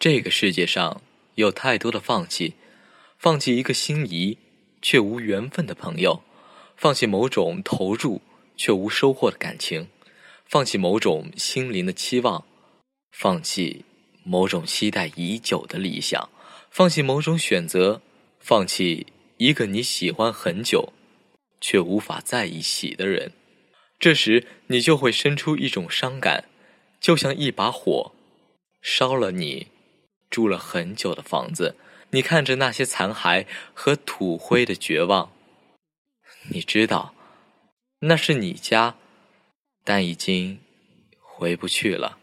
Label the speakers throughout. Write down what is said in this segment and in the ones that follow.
Speaker 1: 这个世界上有太多的放弃：放弃一个心仪却无缘分的朋友，放弃某种投入却无收获的感情，放弃某种心灵的期望，放弃某种期待已久的理想，放弃某种选择，放弃一个你喜欢很久却无法在一起的人。这时，你就会生出一种伤感，就像一把火烧了你。住了很久的房子，你看着那些残骸和土灰的绝望，你知道，那是你家，但已经回不去了。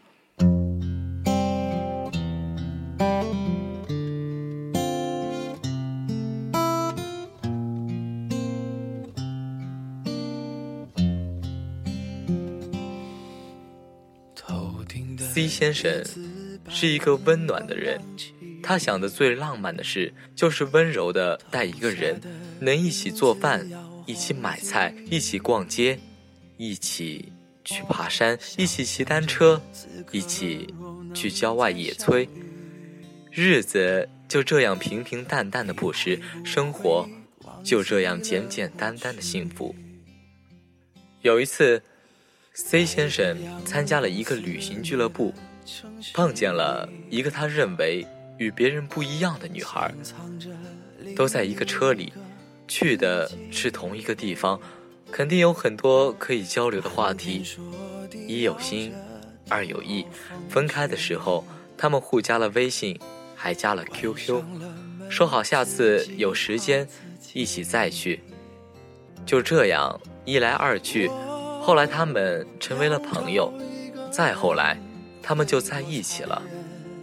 Speaker 1: C 先生。是一个温暖的人，他想的最浪漫的事，就是温柔的带一个人，能一起做饭，一起买菜，一起逛街，一起去爬山，一起骑单车，一起去郊外野炊。日子就这样平平淡淡的朴实，生活就这样简简单单的幸福。有一次，C 先生参加了一个旅行俱乐部。碰见了一个他认为与别人不一样的女孩，都在一个车里，去的是同一个地方，肯定有很多可以交流的话题。一有心，二有意。分开的时候，他们互加了微信，还加了 QQ，说好下次有时间一起再去。就这样一来二去，后来他们成为了朋友，再后来。他们就在一起了，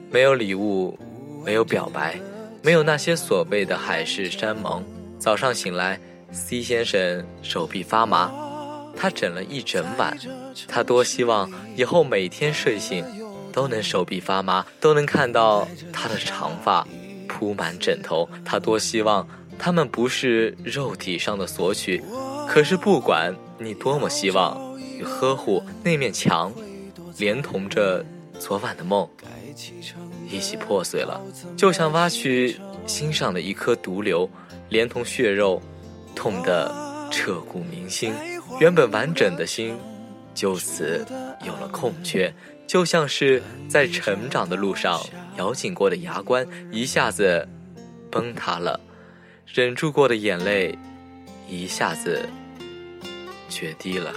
Speaker 1: 没有礼物，没有表白，没有那些所谓的海誓山盟。早上醒来，C 先生手臂发麻，他整了一整晚。他多希望以后每天睡醒都能手臂发麻，都能看到他的长发铺满枕头。他多希望他们不是肉体上的索取，可是不管你多么希望与呵护，那面墙，连同着。昨晚的梦一起破碎了，就像挖去心上的一颗毒瘤，连同血肉，痛得彻骨铭心。原本完整的心，就此有了空缺，就像是在成长的路上咬紧过的牙关，一下子崩塌了；忍住过的眼泪，一下子决堤了。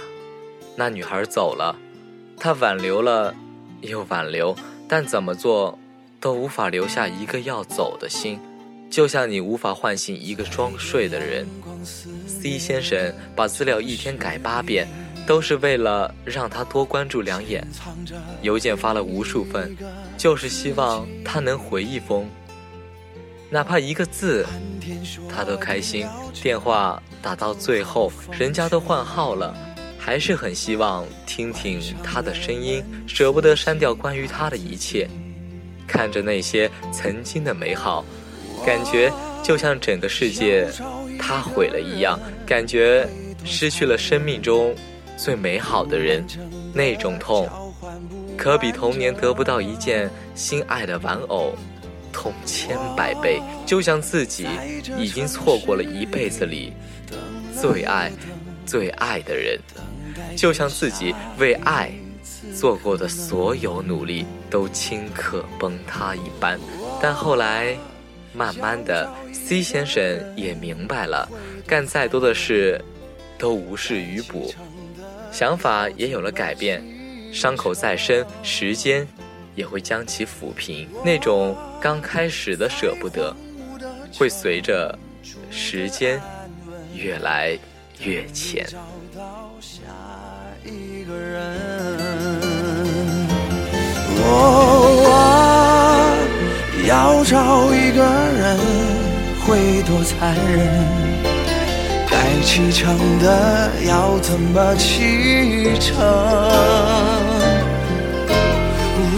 Speaker 1: 那女孩走了，她挽留了。又挽留，但怎么做都无法留下一个要走的心，就像你无法唤醒一个装睡的人。C 先生把资料一天改八遍，都是为了让他多关注两眼。邮件发了无数份，就是希望他能回一封，哪怕一个字，他都开心。电话打到最后，人家都换号了。还是很希望听听他的声音，舍不得删掉关于他的一切。看着那些曾经的美好，感觉就像整个世界他毁了一样，感觉失去了生命中最美好的人，那种痛，可比童年得不到一件心爱的玩偶痛千百倍。就像自己已经错过了一辈子里最爱、最爱的人。就像自己为爱做过的所有努力都顷刻崩塌一般，但后来，慢慢的，C 先生也明白了，干再多的事，都无事于补，想法也有了改变，伤口再深，时间也会将其抚平。那种刚开始的舍不得，会随着时间越来越浅。个人，我要找一个人会多残忍？该启程的要怎么启程？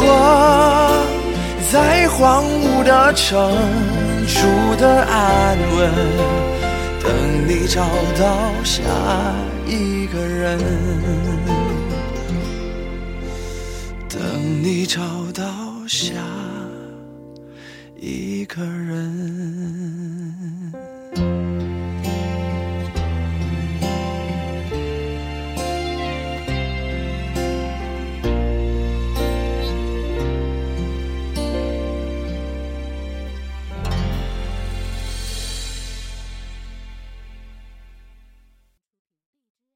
Speaker 1: 我在荒芜的城住的安稳，等你找到下一个人。等你找到下
Speaker 2: 一个人。